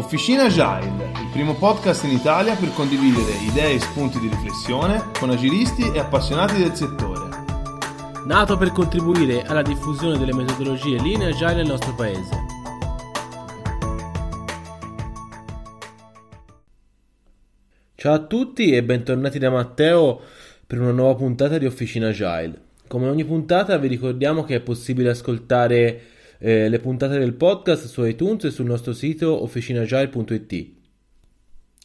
Officina Agile, il primo podcast in Italia per condividere idee e spunti di riflessione con agilisti e appassionati del settore. Nato per contribuire alla diffusione delle metodologie linee agile nel nostro paese. Ciao a tutti e bentornati da Matteo per una nuova puntata di Officina Agile. Come ogni puntata vi ricordiamo che è possibile ascoltare eh, le puntate del podcast su iTunes e sul nostro sito officinagile.it.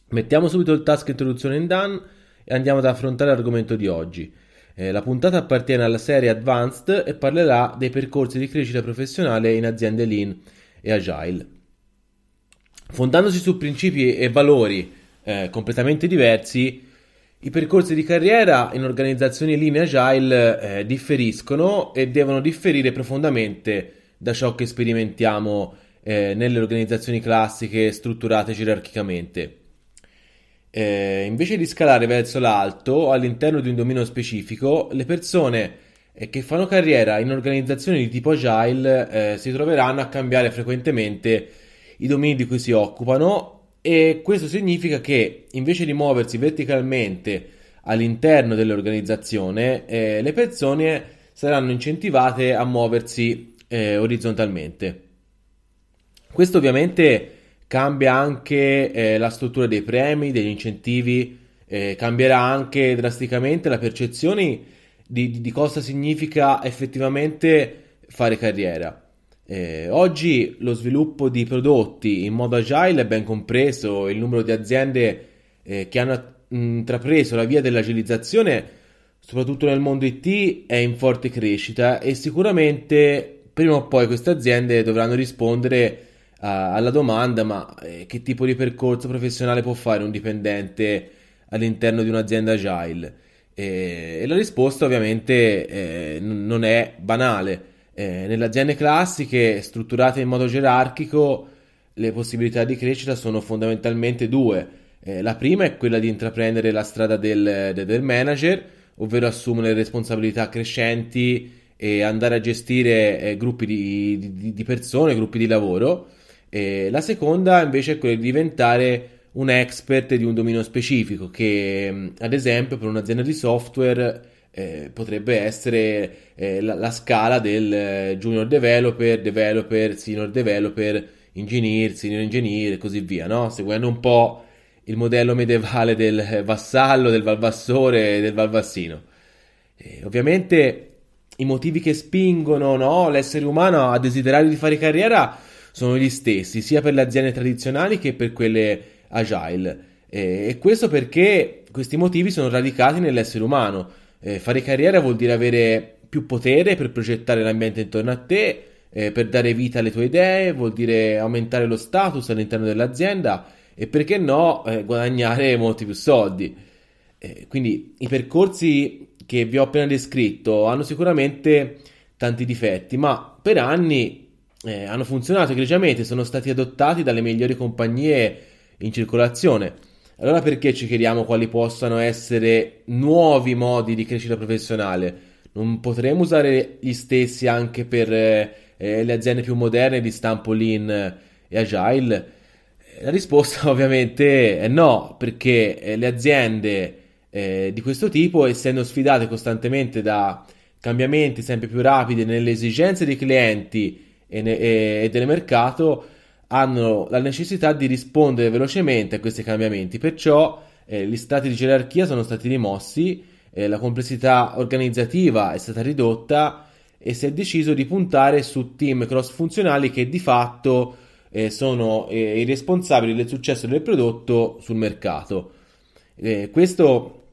Mettiamo subito il task introduzione in done e andiamo ad affrontare l'argomento di oggi. Eh, la puntata appartiene alla serie Advanced e parlerà dei percorsi di crescita professionale in aziende lean e agile. Fondandosi su principi e valori eh, completamente diversi, i percorsi di carriera in organizzazioni linee agile eh, differiscono e devono differire profondamente da ciò che sperimentiamo eh, nelle organizzazioni classiche strutturate gerarchicamente. Eh, invece di scalare verso l'alto all'interno di un dominio specifico, le persone eh, che fanno carriera in organizzazioni di tipo agile eh, si troveranno a cambiare frequentemente i domini di cui si occupano e questo significa che invece di muoversi verticalmente all'interno dell'organizzazione, eh, le persone saranno incentivate a muoversi eh, orizzontalmente. Questo ovviamente cambia anche eh, la struttura dei premi, degli incentivi, eh, cambierà anche drasticamente la percezione di, di, cosa significa effettivamente fare carriera. Eh, oggi lo sviluppo di prodotti in modo agile è ben compreso, il numero di aziende eh, che hanno intrapreso la via dell'agilizzazione, soprattutto nel mondo IT, è in forte crescita e sicuramente prima o poi queste aziende dovranno rispondere a, alla domanda ma eh, che tipo di percorso professionale può fare un dipendente all'interno di un'azienda agile? E, e la risposta ovviamente eh, non è banale eh, nelle aziende classiche, strutturate in modo gerarchico, le possibilità di crescita sono fondamentalmente due. Eh, la prima è quella di intraprendere la strada del, del manager, ovvero assumere responsabilità crescenti e andare a gestire eh, gruppi di, di, di, persone, gruppi di lavoro. E la seconda invece è quella di diventare un expert di un dominio specifico che ad esempio per un'azienda di software eh, potrebbe essere eh, la, la, scala del eh, junior developer, developer, senior developer, engineer, senior engineer e così via, no? Seguendo un po' il modello medievale del vassallo, del valvassore del valvassino. E ovviamente i motivi che spingono no, l'essere umano a desiderare di fare carriera sono gli stessi, sia per le aziende tradizionali che per quelle agile. E questo perché questi motivi sono radicati nell'essere umano eh, fare carriera vuol dire avere più potere per progettare l'ambiente intorno a te, eh, per dare vita alle tue idee, vuol dire aumentare lo status all'interno dell'azienda e perché no eh, guadagnare molti più soldi. Eh, quindi i percorsi che vi ho appena descritto hanno sicuramente tanti difetti, ma per anni eh, hanno funzionato egregiamente, sono stati adottati dalle migliori compagnie in circolazione. Allora perché ci chiediamo quali possano essere nuovi modi di crescita professionale? Non potremmo usare gli stessi anche per eh, le aziende più moderne di stampo lean e agile? La risposta ovviamente è no, perché eh, le aziende eh, di questo tipo, essendo sfidate costantemente da cambiamenti sempre più rapidi nelle esigenze dei clienti e, ne- e del mercato, hanno la necessità di rispondere velocemente a questi cambiamenti, perciò eh, gli stati di gerarchia sono stati rimossi, eh, la complessità organizzativa è stata ridotta e si è deciso di puntare su team cross funzionali che di fatto eh, sono eh, i responsabili del successo del prodotto sul mercato. Eh, questo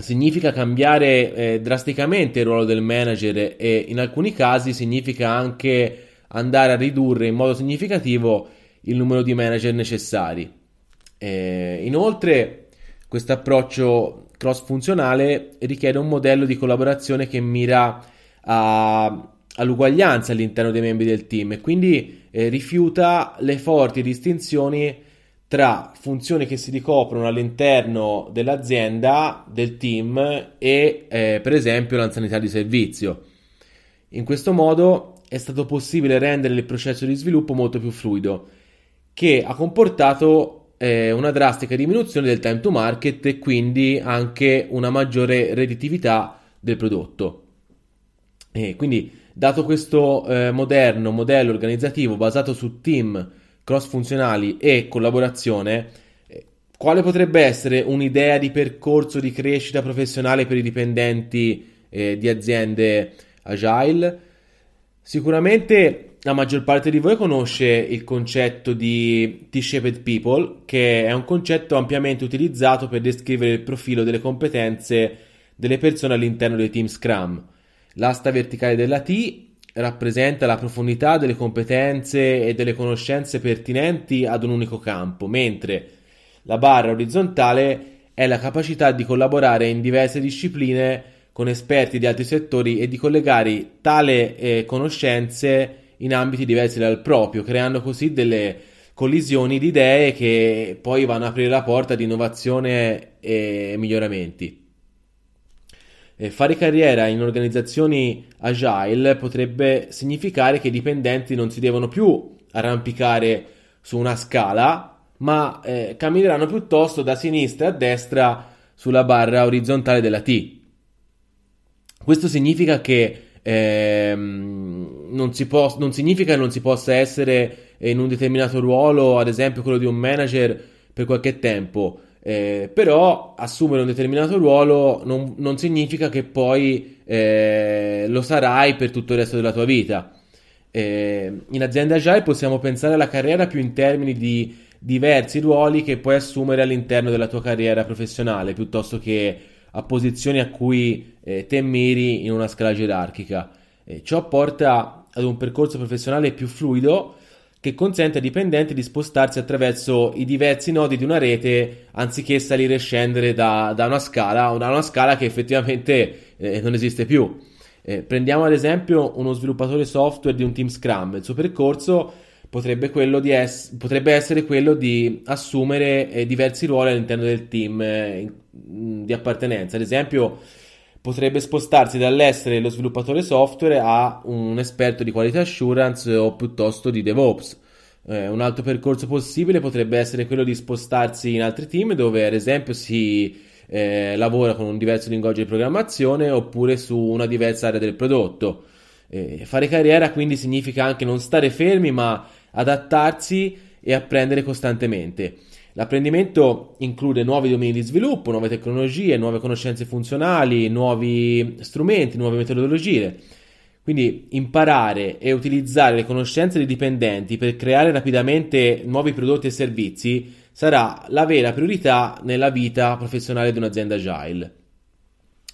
significa cambiare eh, drasticamente il ruolo del manager e in alcuni casi significa anche andare a ridurre in modo significativo il numero di manager necessari. Eh, inoltre, questo approccio cross funzionale richiede un modello di collaborazione che mira a, all'uguaglianza all'interno dei membri del team e quindi eh, rifiuta le forti distinzioni tra funzioni che si ricoprono all'interno dell'azienda, del team e eh, per esempio l'anzianità di servizio. In questo modo è stato possibile rendere il processo di sviluppo molto più fluido, che ha comportato eh, una drastica diminuzione del time to market e quindi anche una maggiore redditività del prodotto. E quindi, dato questo eh, moderno modello organizzativo basato su team cross funzionali e collaborazione, eh, quale potrebbe essere un'idea di percorso di crescita professionale per i dipendenti eh, di aziende agile? Sicuramente la maggior parte di voi conosce il concetto di T-shaped people, che è un concetto ampiamente utilizzato per descrivere il profilo delle competenze delle persone all'interno dei team Scrum. L'asta verticale della T rappresenta la profondità delle competenze e delle conoscenze pertinenti ad un unico campo, mentre la barra orizzontale è la capacità di collaborare in diverse discipline con esperti di altri settori e di collegare tale eh, conoscenze in ambiti diversi dal proprio, creando così delle collisioni di idee che poi vanno ad aprire la porta di innovazione e miglioramenti. E fare carriera in organizzazioni agile potrebbe significare che i dipendenti non si devono più arrampicare su una scala, ma eh, cammineranno piuttosto da sinistra a destra sulla barra orizzontale della T. Questo significa che ehm, non, può, non, significa che non si possa essere in un determinato ruolo, ad esempio quello di un manager, per qualche tempo. Eh, però assumere un determinato ruolo non, non significa che poi eh, lo sarai per tutto il resto della tua vita. Eh, in azienda agile possiamo pensare alla carriera più in termini di diversi ruoli che puoi assumere all'interno della tua carriera professionale piuttosto che a posizioni a cui eh, te miri in una scala gerarchica. Eh, ciò porta ad un percorso professionale più fluido che consente ai dipendenti di spostarsi attraverso i diversi nodi di una rete anziché salire e scendere da, da una scala, da una scala che effettivamente eh, non esiste più. Eh, prendiamo ad esempio uno sviluppatore software di un team Scrum, il suo percorso potrebbe, es- potrebbe essere quello di assumere eh, diversi ruoli all'interno del team eh, di appartenenza. Ad esempio, potrebbe spostarsi dall'essere lo sviluppatore software a un esperto di quality assurance o piuttosto di DevOps. Eh, un altro percorso possibile potrebbe essere quello di spostarsi in altri team dove ad esempio si eh, lavora con un diverso linguaggio di programmazione oppure su una diversa area del prodotto. Eh, fare carriera quindi significa anche non stare fermi ma adattarsi e apprendere costantemente. L'apprendimento include nuovi domini di sviluppo, nuove tecnologie, nuove conoscenze funzionali, nuovi strumenti, nuove metodologie. Quindi imparare e utilizzare le conoscenze dei dipendenti per creare rapidamente nuovi prodotti e servizi sarà la vera priorità nella vita professionale di un'azienda agile.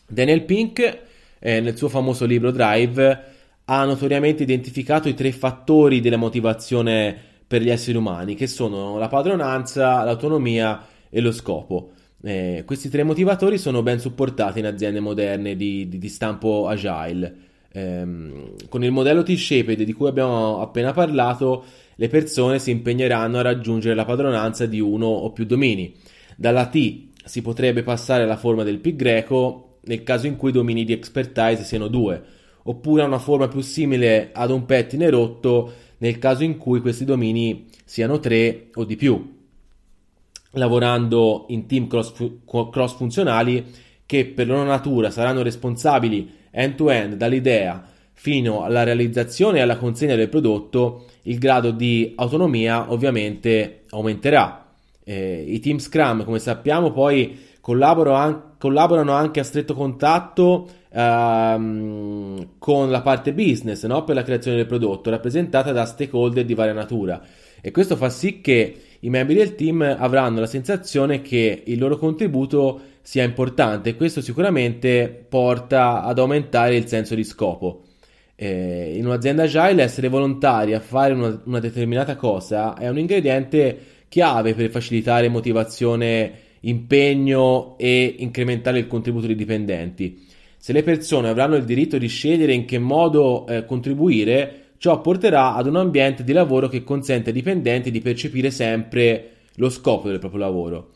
Daniel Pink, eh, nel suo famoso libro Drive, ha notoriamente identificato i tre fattori della motivazione per gli esseri umani, che sono la padronanza, l'autonomia e lo scopo. Eh, questi tre motivatori sono ben supportati in aziende moderne di, di, di stampo agile. Eh, con il modello T-Shaped di cui abbiamo appena parlato, le persone si impegneranno a raggiungere la padronanza di uno o più domini. Dalla T si potrebbe passare alla forma del pi greco nel caso in cui i domini di expertise siano due, oppure a una forma più simile ad un pettine rotto nel caso in cui questi domini siano tre o di più, lavorando in team cross, funzionali che per loro natura saranno responsabili end-to-end dall'idea fino alla realizzazione e alla consegna del prodotto, il grado di autonomia ovviamente aumenterà. Eh, I team Scrum, come sappiamo, poi an- collaborano anche a stretto contatto ehm, con la parte business no? per la creazione del prodotto, rappresentata da stakeholder di varia natura. E questo fa sì che i membri del team avranno la sensazione che il loro contributo sia importante e questo sicuramente porta ad aumentare il senso di scopo. Eh, in un'azienda agile essere volontari a fare una, una determinata cosa è un ingrediente chiave per facilitare motivazione, impegno e incrementare il contributo dei dipendenti. Se le persone avranno il diritto di scegliere in che modo eh, contribuire, ciò porterà ad un ambiente di lavoro che consente ai dipendenti di percepire sempre lo scopo del proprio lavoro.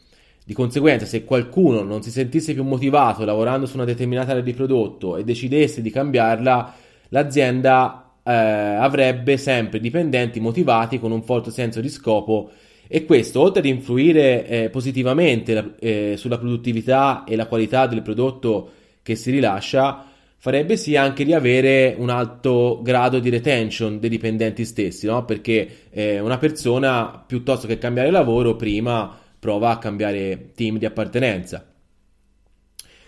Di conseguenza, se qualcuno non si sentisse più motivato lavorando su una determinata area di prodotto e decidesse di cambiarla, l'azienda eh, avrebbe sempre dipendenti motivati con un forte senso di scopo e questo, oltre ad influire eh, positivamente eh, sulla produttività e la qualità del prodotto che si rilascia, farebbe sì anche di avere un alto grado di retention dei dipendenti stessi, no? perché eh, una persona piuttosto che cambiare lavoro prima prova a cambiare team di appartenenza.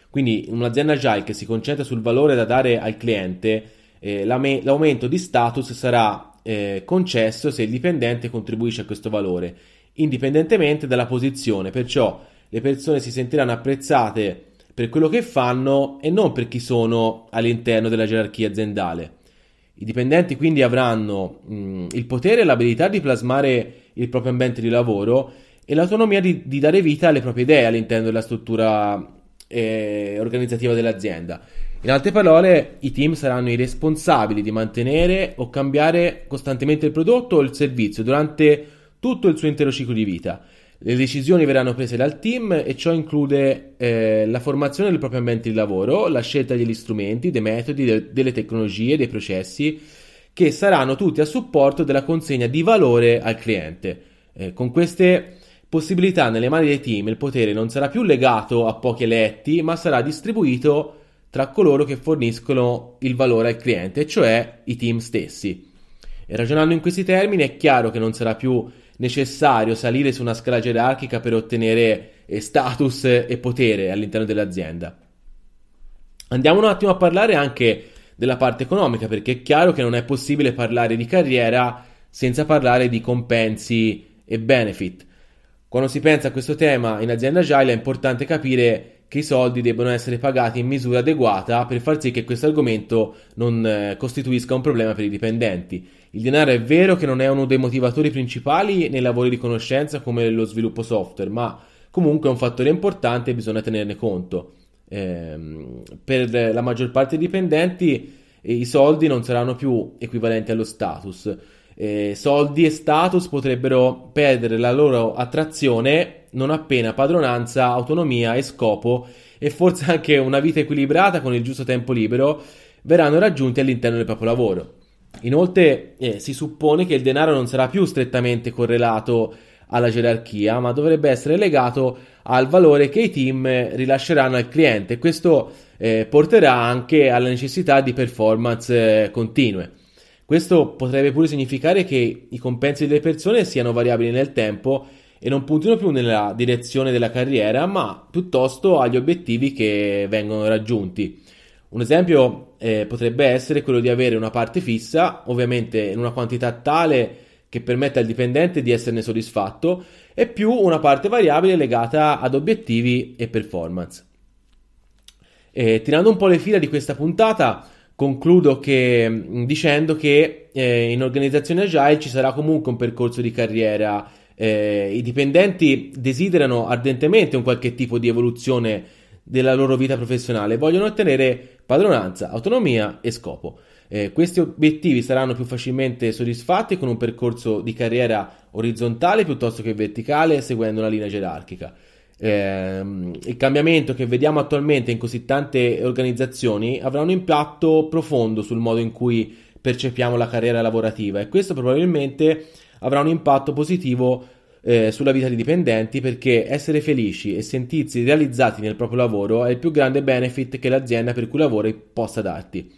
Quindi un'azienda agile che si concentra sul valore da dare al cliente, eh, l'aumento di status sarà eh, concesso se il dipendente contribuisce a questo valore, indipendentemente dalla posizione, perciò le persone si sentiranno apprezzate per quello che fanno e non per chi sono all'interno della gerarchia aziendale. I dipendenti quindi avranno mh, il potere e l'abilità di plasmare il proprio ambiente di lavoro e l'autonomia di, di dare vita alle proprie idee all'interno della struttura eh, organizzativa dell'azienda. In altre parole, i team saranno i responsabili di mantenere o cambiare costantemente il prodotto o il servizio durante tutto il suo intero ciclo di vita. Le decisioni verranno prese dal team e ciò include eh, la formazione del proprio ambiente di lavoro, la scelta degli strumenti, dei metodi, de- delle tecnologie, dei processi, che saranno tutti a supporto della consegna di valore al cliente. Eh, con queste possibilità nelle mani dei team il potere non sarà più legato a pochi eletti, ma sarà distribuito tra coloro che forniscono il valore al cliente, cioè i team stessi. E ragionando in questi termini è chiaro che non sarà più necessario salire su una scala gerarchica per ottenere eh, status e potere all'interno dell'azienda. Andiamo un attimo a parlare anche della parte economica, perché è chiaro che non è possibile parlare di carriera senza parlare di compensi e benefit. Quando si pensa a questo tema in azienda agile è importante capire che i soldi debbano essere pagati in misura adeguata per far sì che questo argomento non eh, costituisca un problema per i dipendenti. Il denaro è vero che non è uno dei motivatori principali nei lavori di conoscenza come lo sviluppo software, ma comunque è un fattore importante e bisogna tenerne conto. Eh, per la maggior parte dei dipendenti eh, i soldi non saranno più equivalenti allo status eh, soldi e status potrebbero perdere la loro attrazione non appena padronanza, autonomia e scopo e forse anche una vita equilibrata con il giusto tempo libero verranno raggiunti all'interno del proprio lavoro. Inoltre eh, si suppone che il denaro non sarà più strettamente correlato alla gerarchia, ma dovrebbe essere legato al valore che i team rilasceranno al cliente. Questo eh, porterà anche alla necessità di performance eh, continue. Questo potrebbe pure significare che i compensi delle persone siano variabili nel tempo e non puntino più nella direzione della carriera, ma piuttosto agli obiettivi che vengono raggiunti. Un esempio eh, potrebbe essere quello di avere una parte fissa, ovviamente in una quantità tale che permetta al dipendente di esserne soddisfatto, e più una parte variabile legata ad obiettivi e performance. E, tirando un po' le fila di questa puntata, concludo che, dicendo che eh, in organizzazione agile ci sarà comunque un percorso di carriera. Eh, I dipendenti desiderano ardentemente un qualche tipo di evoluzione della loro vita professionale, vogliono ottenere padronanza, autonomia e scopo. Eh, questi obiettivi saranno più facilmente soddisfatti con un percorso di carriera orizzontale piuttosto che verticale, seguendo una linea gerarchica eh, il cambiamento che vediamo attualmente in così tante organizzazioni avrà un impatto profondo sul modo in cui percepiamo la carriera lavorativa e questo probabilmente avrà un impatto positivo eh, sulla vita dei dipendenti perché essere felici e sentirsi realizzati nel proprio lavoro è il più grande benefit che l'azienda per cui lavori possa darti.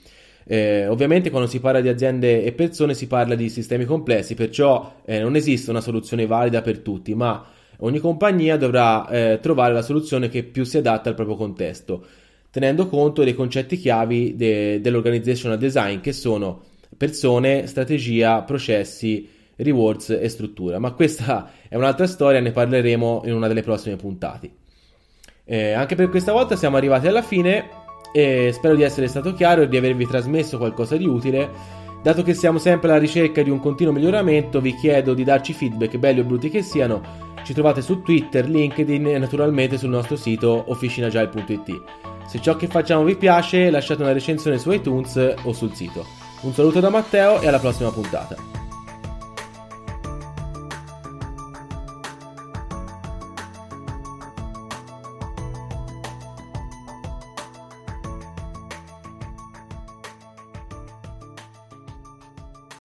Eh, ovviamente quando si parla di aziende e persone si parla di sistemi complessi, perciò eh, non esiste una soluzione valida per tutti, ma Ogni compagnia dovrà eh, trovare la soluzione che più si adatta al proprio contesto, tenendo conto dei concetti chiavi de- dell'organizational design che sono persone, strategia, processi, rewards e struttura. Ma questa è un'altra storia, ne parleremo in una delle prossime puntate. Eh, anche per questa volta siamo arrivati alla fine. e spero di essere stato chiaro e di avervi trasmesso qualcosa di utile. Dato che siamo sempre alla ricerca di un continuo miglioramento, vi chiedo di darci feedback, belli o brutti che siano. Ci trovate su Twitter, LinkedIn e naturalmente sul nostro sito officinagile.it. Se ciò che facciamo vi piace, lasciate una recensione su iTunes o sul sito. Un saluto da Matteo e alla prossima puntata.